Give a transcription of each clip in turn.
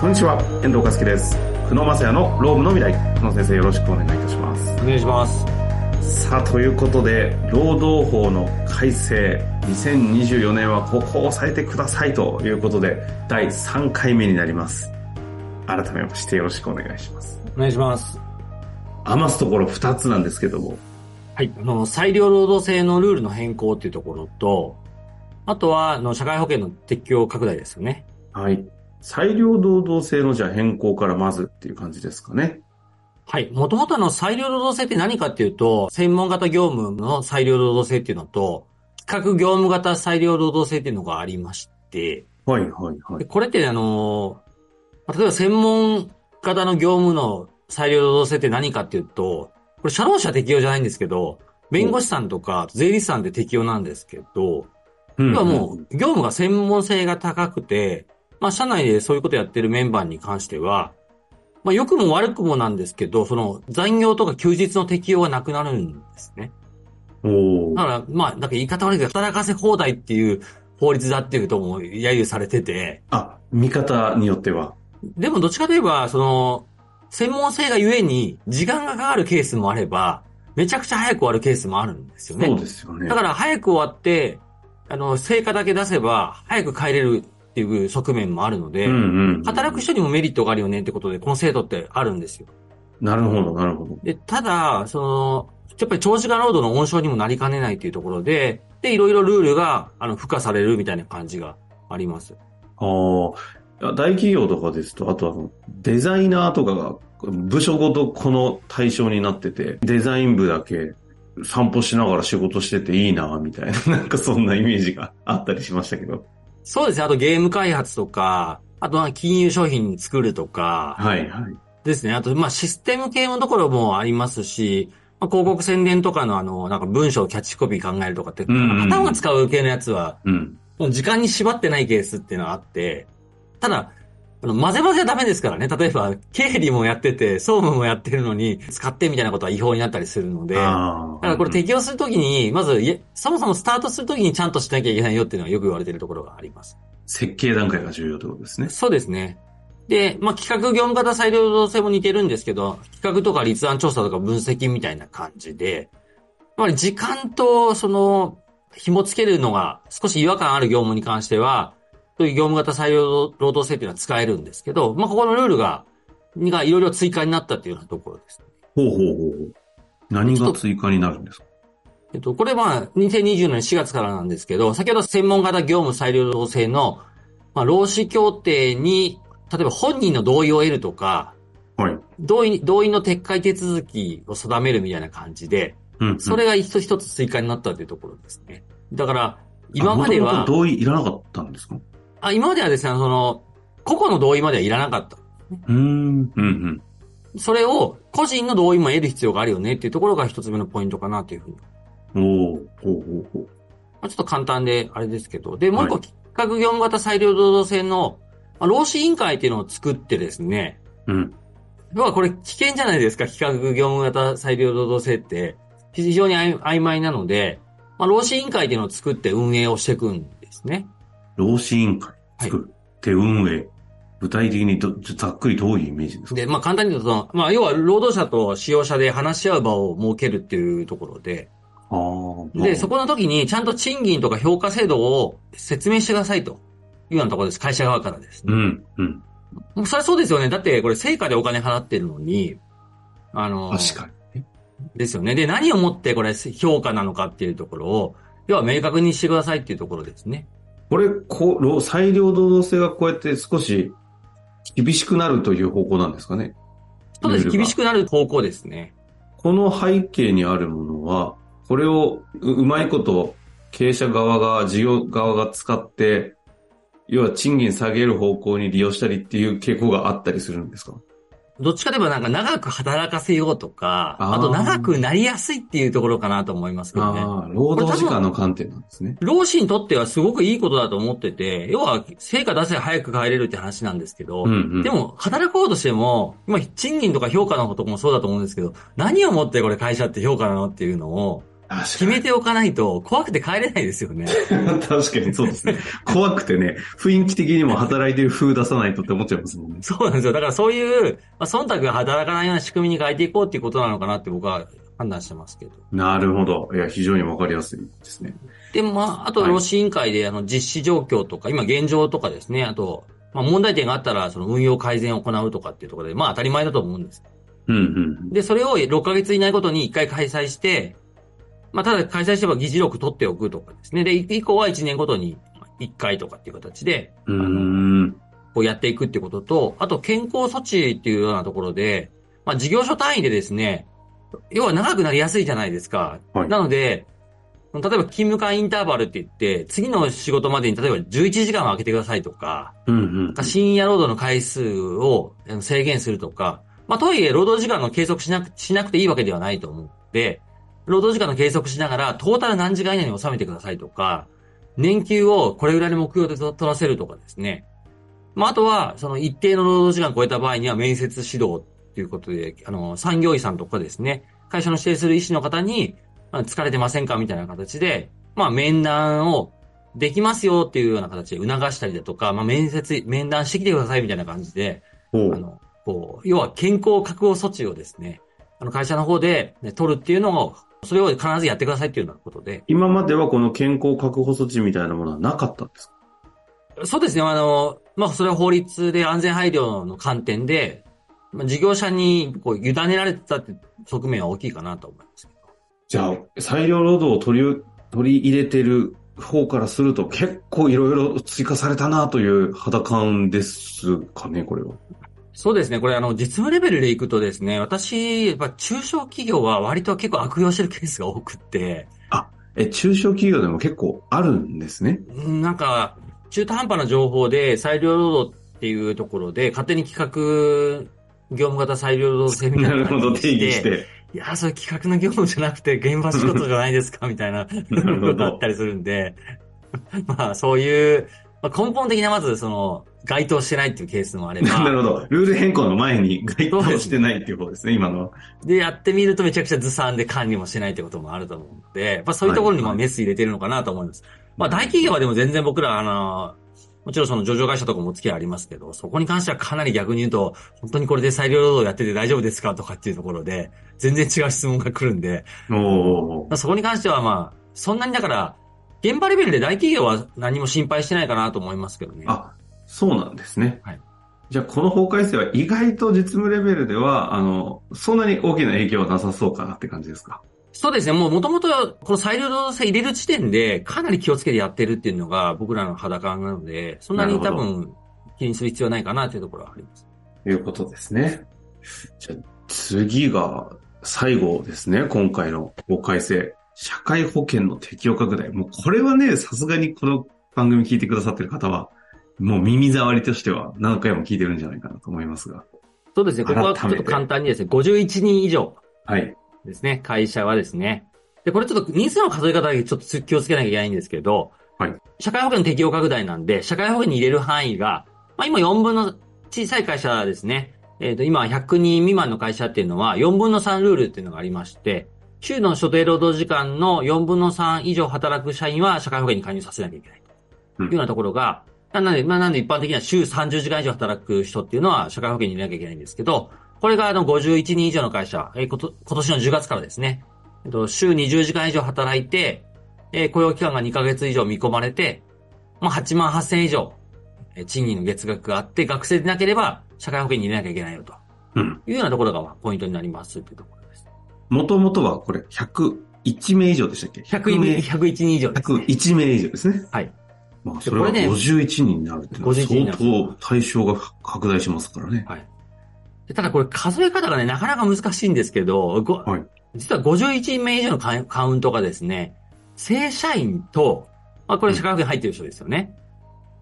こんにちは、遠藤和樹です。久野正也のロームの未来。久野先生よろしくお願いいたします。お願いします。さあ、ということで、労働法の改正、2024年はここを押さえてくださいということで、第3回目になります。改めましてよろしくお願いします。お願いします。余すところ2つなんですけども、はい。あの、裁量労働制のルールの変更っていうところと、あとは、あの、社会保険の適用拡大ですよね。はい。裁量労働制のじゃあ変更からまずっていう感じですかね。はい。もともとあの、裁量労働制って何かっていうと、専門型業務の裁量労働制っていうのと、企画業務型裁量労働制っていうのがありまして、はいはいはい。でこれってあの、まあ例えば専門型の業務の裁量労働制って何かっていうと、これ社労士は適用じゃないんですけど、弁護士さんとか税理士さんで適用なんですけど、うん要はもう、業務が専門性が高くて、まあ、社内でそういうことやってるメンバーに関しては、まあ、良くも悪くもなんですけど、その残業とか休日の適用がなくなるんですね。おーだから、まあ、なんか言い方悪いけど、働かせ放題っていう法律だっていうことも揶揄されてて、あ、見方によっては。でもどっちかといえば、その、専門性がゆえに時間がかかるケースもあれば、めちゃくちゃ早く終わるケースもあるんですよね。そうですよね。だから早く終わって、あの、成果だけ出せば、早く帰れるっていう側面もあるので、うんうん。働く人にもメリットがあるよねってことで、この制度ってあるんですよ。なるほど、なるほど。で、ただ、その、やっぱり長時間労働の温床にもなりかねないっていうところで、で、いろいろルールが、あの、付加されるみたいな感じがあります。ああ、大企業とかですと、あとはあのデザイナーとかが部署ごとこの対象になってて、デザイン部だけ散歩しながら仕事してていいな、みたいな、なんかそんなイメージがあったりしましたけど。そうですね。あとゲーム開発とか、あとは金融商品作るとか、はいはい。ですね。あと、まあ、システム系のところもありますし、まあ、広告宣伝とかのあの、なんか文章キャッチコピー考えるとかって、うんうんうん頭が使う系のやつは、うん。時間に縛ってないケースっていうのはあって、ただ、あの、混ぜ混ぜはダメですからね。例えば、経理もやってて、総務もやってるのに、使ってみたいなことは違法になったりするので、だ。からこれ適用するときに、まず、そもそもスタートするときにちゃんとしなきゃいけないよっていうのはよく言われてるところがあります。設計段階が重要ってことですね。そうですね。で、まあ、企画業務型裁量労働制も似てるんですけど、企画とか立案調査とか分析みたいな感じで、やっぱり時間と、その、紐付けるのが少し違和感ある業務に関しては、そういう業務型裁量労働制っていうのは使えるんですけど、まあ、ここのルールが、がいろいろ追加になったっていうようなところです。ほうほうほうほう。何が追加になるんですか？えっと、これは2020年4月からなんですけど、先ほど専門型業務裁量労働制の、まあ、労使協定に、例えば本人の同意を得るとか、はい。同意、同意の撤回手続きを定めるみたいな感じで、うん、うん。それが一つ一つ追加になったというところですね。だから、今まであは、同意いらなかったんですか？あ今まではですね、その、個々の同意まではいらなかった。うーん。うんうん。それを個人の同意も得る必要があるよねっていうところが一つ目のポイントかなというふうに。おおほうほうほう。まあ、ちょっと簡単であれですけど。で、もう一個、はい企画業務型裁量労働制の、まあ、労使委員会っていうのを作ってですね、うん。要はこれ危険じゃないですか、企画業務型裁量労働制って。非常に曖曖昧なので、まあ、労使委員会っていうのを作って運営をしていくんですね。労使委員会作る。手運営。具体的にどざっくりどういうイメージですか？で、まあ、簡単に言うとまあ、要は労働者と使用者で話し合う場を設けるっていうところで、ああ。で、そこの時にちゃんと賃金とか評価制度を説明してくださいというようなところです。会社側からですね。うん、うん。もうそれはそうですよね。だってこれ成果でお金払ってるのに、あの、確かに。ですよね。で、何をもってこれ評価なのかっていうところを、要は明確にしてくださいっていうところですね。これ、こう、労裁量労働制がこうやって少し厳しくなるという方向なんですかね。そうです。厳しくなる方向ですね。この背景にあるものは、これをううまいこと経営者側が、事業側が使って、要は賃金下げる方向に利用したりっていう傾向があったりするんですか？どっちかといえばなんか長く働かせようとか、あと長くなりやすいっていうところかなと思いますけどね。労働時間の観点なんですね。労使にとってはすごくいいことだと思ってて、要は成果出せば早く帰れるって話なんですけど、うんうん。でも働こうとしても、今賃金とか評価のこともそうだと思うんですけど、何をもってこれ会社って評価なのっていうのを、決めておかないと怖くて帰れないですよね。確かにそうですね。怖くてね、雰囲気的にも働いてる風出さないとって思っちゃいますもんね。そうなんですよ。だからそういう、まあ、忖度が働かないような仕組みに変えていこうっていうことなのかなって僕は判断してますけど。なるほど。いや、非常にわかりやすいですね。で、まあ、あと、労使委員会で、あの、実施状況とか、今現状とかですね、あと、まあ、問題点があったら、その運用改善を行うとかっていうところで、まあ、当たり前だと思うんです。うんうん。で、それを6ヶ月以内ごとに1回開催して、まあ、ただ開催してば議事録取っておくとかですね。で、以降は1年ごとに1回とかっていう形で、うーん。こうやっていくっていうことと、あと健康措置っていうようなところで、まあ事業所単位でですね、要は長くなりやすいじゃないですか。はいなので、例えば勤務間インターバルって言って、次の仕事までに例えば11時間を空けてくださいとか、うんうん深夜労働の回数をあの制限するとか、まあとはいえ労働時間の計測しなくしなくていいわけではないと思うので、労働時間の計測しながらトータル何時間以内に収めてくださいとか、年給をこれぐらいの目標で取らせるとかですね。まあ、あとは、その一定の労働時間を超えた場合には面接指導ということで、あの、産業医さんとかですね、会社の指定する医師の方に、まあ、疲れてませんかみたいな形で、まあ、面談をできますよっていうような形で促したりだとか、まあ、面接、面談してきてくださいみたいな感じで。あの、こう、要は健康確保措置をですね、あの会社の方で、ね、取るっていうのを、それを必ずやってくださいっていうようなことで、今まではこの健康確保措置みたいなものはなかったんですか？そうですね。あの、まあ、それは法律で安全配慮の観点で、まあ、事業者にこう委ねられてたって側面は大きいかなと思います。じゃあ、裁量労働を取り、取り入れてる方からすると結構いろいろ追加されたなという肌感ですかね、これは。そうですね。これあの、実務レベルでいくとですね、私、やっぱ中小企業は割と結構悪用してるケースが多くって、え、中小企業でも結構あるんですね？うんなんか、中途半端な情報で裁量労働っていうところで、勝手に企画、業務型裁量労働制みたないるほど、定に義して。いや、それ企画の業務じゃなくて現場仕事じゃないですかみたいなことあったりするんで、まあそういう、まあ、根本的なまずその該当してないっていうケースもあれば、なるほど。ルール変更の前に該当してないっていうことですね、今のは。で、やってみるとめちゃくちゃずさんで管理もしてないってこともあると思うので、やっぱそういうところにもはいメス入れてるのかなと思います。まあ大企業はでも全然僕ら、あの、もちろんその上場会社とかもお付き合いありますけど、そこに関してはかなり逆に言うと、本当にこれで裁量労働やってて大丈夫ですかとかっていうところで、全然違う質問が来るんで、おそこに関してはまあ、そんなにだから、現場レベルで大企業は何も心配してないかなと思いますけどね。あ、そうなんですね。はいじゃあ、この法改正は意外と実務レベルでは、あの、そんなに大きな影響はなさそうかなって感じですか？そうですね。もう元々、この裁量労働制入れる時点で、かなり気をつけてやってるっていうのが僕らの肌感なので、そんなに多分気にする必要はないかなっていうところはあります。ということですね。じゃあ、次が最後ですね。今回の法改正。社会保険の適用拡大。もうこれはね、さすがにこの番組聞いてくださってる方は、もう耳障りとしては何回も聞いてるんじゃないかなと思いますが。そうですね。ここはちょっと簡単にですね、51人以上はい。ですね。会社はですね。で、これちょっと人数の数え方だけちょっと気をつけなきゃいけないんですけど、はい社会保険の適用拡大なんで、社会保険に入れる範囲が、まあ今4分の小さい会社ですね。えっ、と、今100人未満の会社っていうのは4分の3ルールっていうのがありまして、週の所定労働時間の4分の3以上働く社員は社会保険に加入させなきゃいけないというようなところが、なので、まあ、なんで一般的には週30時間以上働く人っていうのは社会保険に入れなきゃいけないんですけど、これがあの51人以上の会社、えーこと今年の10月からですね、えっと、週20時間以上働いて、えー雇用期間が2ヶ月以上見込まれて、まあ、8万8000以上、えー賃金の月額があって、学生でなければ社会保険に入れなきゃいけないよとうん。いうようなところがまあポイントになりますっていうところです。もともとはこれ101名以上でしたっけ？100名、101人以上です、ね。101名以上ですね。はい。まあ、それはこれね51人になるってのは51人にな相る当対象が拡大しますからね。はい。でただこれ数え方がね、なかなか難しいんですけど、ごはい実は51名以上のカウントがですね、正社員と、まあこれ社会保険入ってる人ですよね。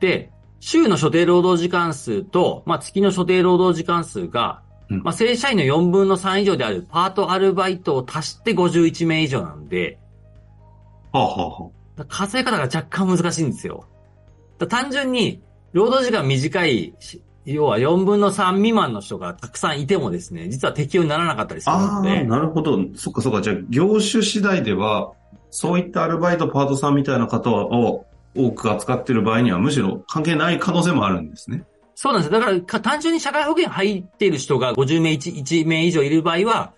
で、週の所定労働時間数と、まあ月の所定労働時間数が、うんまあ正社員の4分の3以上であるパートアルバイトを足して51名以上なんで、はあ、はあはあ、数え方が若干難しいんですよ。だ単純に、労働時間短いし要は4分の3未満の人がたくさんいてもですね、実は適用にならなかったりするああ、ので、なるほど。そっかそっか。じゃあ、業種次第では、そういったアルバイト、パートさんみたいな方を多く扱ってる場合には、むしろ関係ない可能性もあるんですね。そうなんです。だからか、単純に社会保険入っている人が50名 1, 1名以上いる場合は、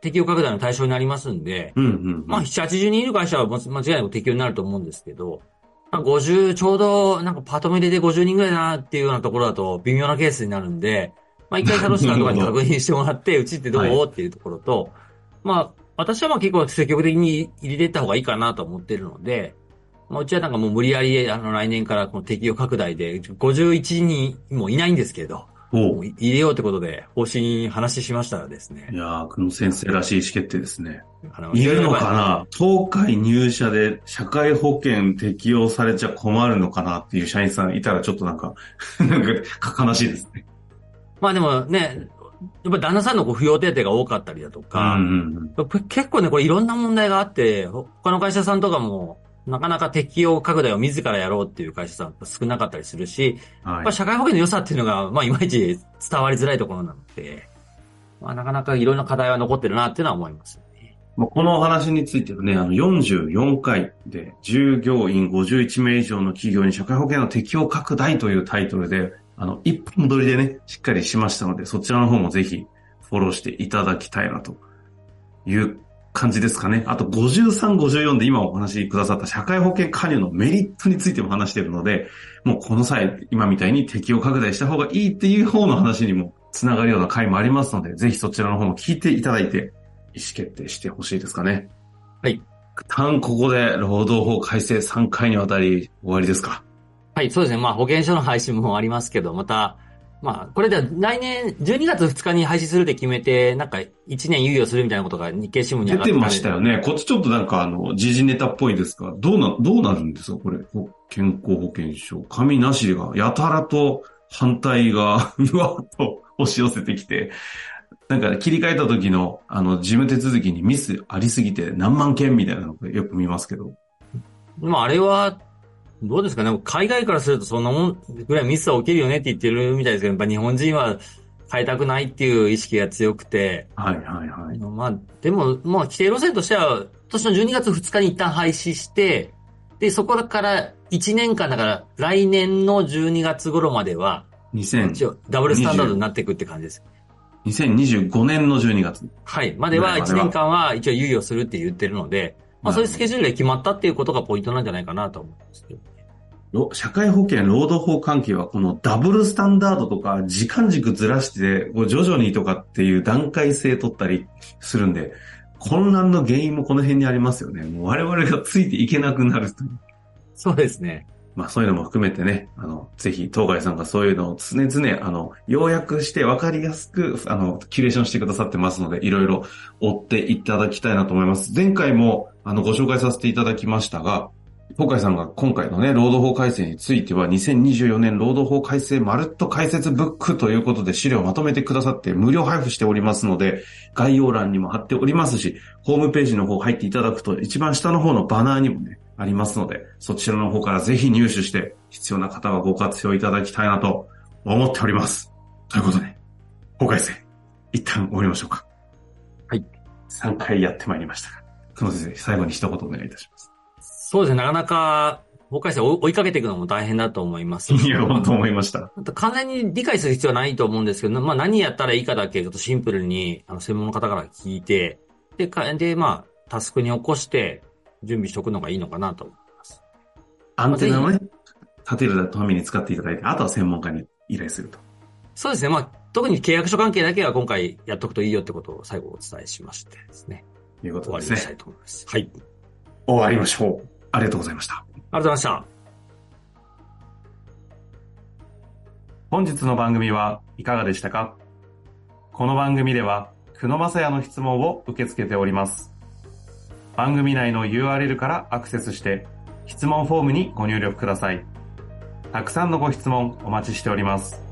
適用拡大の対象になりますんで、うんうん、うん。まあ、7、80人いる会社は間違いなく適用になると思うんですけど、まあ50、ちょうど、なんかパートメでで50人ぐらいだなっていうようなところだと微妙なケースになるんで、まあ一回サロシさんとかに 確認してもらって、うちってどう、はいっていうところと、まあ、私はまあ結構積極的に入れていった方がいいかなと思ってるので、まあうちはなんかもう無理やり、あの来年からこの適用拡大で51人もいないんですけど、お入れようってことで方針話しましたらですねい。やー、久野先生らしい意思決定ですね。いるのかな？東海入社で社会保険適用されちゃ困るのかなっていう社員さんいたらちょっとなんか、なんか、悲しいですね。まあでもね、やっぱり旦那さんのこう扶養手当が多かったりだとか、うんうん結構ね、これいろんな問題があって、他の会社さんとかも、なかなか適用拡大を自らやろうっていう会社さん少なかったりするし、うん。はいやっぱ。社会保険の良さっていうのが、まあいまいち伝わりづらいところなので、まあなかなかいろんな課題は残ってるなっていうのは思いますよね。まあこのお話についてはね、あの44回で従業員51名以上の企業に社会保険の適用拡大というタイトルで、あの、一本撮りでね、しっかりしましたので、そちらの方もぜひフォローしていただきたいなという感じですかね。あと53、54で今お話しくださった社会保険加入のメリットについても話しているので、もうこの際、今みたいに適用拡大した方がいいっていう方の話にもつながるような回もありますので、ぜひそちらの方も聞いていただいて、意思決定してほしいですかね。はい。一旦ここで労働法改正3回にわたり終わりですか。はい、そうですね。まあ保険証の廃止もありますけど、また、まあ、これでは来年12月2日に廃止するって決めて、なんか1年猶予するみたいなことが日経新聞に上がって出てましたよね。こっちちょっとなんかあの、時事ネタっぽいですが、どうな、どうなるんですかこれ。ほ健康保険証。紙なしが、やたらと反対が、うわっと押し寄せてきて、なんか切り替えた時の、あの、事務手続きにミスありすぎて何万件みたいなのがよく見ますけど。まあ、あれは、どうですか？ね。海外からするとそんなもんぐらいミスは起きるよねって言ってるみたいですけど、やっぱ日本人は変えたくないっていう意識が強くて、はいはいはい。まあ、でも、まあ、規定路線としては、今年の12月2日に一旦廃止して、で、そこから1年間だから、来年の12月頃までは、2000一応、ダブルスタンダードになっていくって感じです。2025年の12月。はい。までは1年間は一応猶予するって言ってるので、まあそういうスケジュールで決まったっていうことがポイントなんじゃないかなと思うんですけど。ろ社会保険、労働法関係はこのダブルスタンダードとか時間軸ずらして、こう徐々にとかっていう段階性取ったりするんで、混乱の原因もこの辺にありますよね。もう我々がついていけなくなるという。そうですね。まあそういうのも含めてね、あの、ぜひ、東海さんがそういうのを常々、あの、要約して分かりやすく、あの、キュレーションしてくださってますので、いろいろ追っていただきたいなと思います。前回も、あの、ご紹介させていただきましたが、東海さんが今回のね、労働法改正については、2024年労働法改正まるっと解説ブックということで資料をまとめてくださって無料配布しておりますので、概要欄にも貼っておりますし、ホームページの方入っていただくと、一番下の方のバナーにもね、ありますので、そちらの方からぜひ入手して、必要な方はご活用いただきたいなと思っております。ということで、法改正、一旦終わりましょうか。はい。3回やってまいりましたが、久野先生、最後に一言お願いいたします。そうですね。なかなか、法改正を追いかけていくのも大変だと思います。いや、本当思いました。完全に理解する必要はないと思うんですけど、まあ何やったらいいかだけちょっとシンプルにあの専門の方から聞いて、で、かで、まあ、タスクに起こして準備しておくのがいいのかなと思います。アンテナをね、立てるために使っていただいて、あとは専門家に依頼すると。そうですね。まあ、特に契約書関係だけは今回やっとくといいよってことを最後お伝えしましてですね。いうこ終とですね。わりにしたいと思います。はい。終わりましょう。ありがとうございました。ございました。本日の番組はいかがでしたか？この番組では、久野正也の質問を受け付けております。番組内の URL からアクセスして、質問フォームにご入力ください。たくさんのご質問お待ちしております。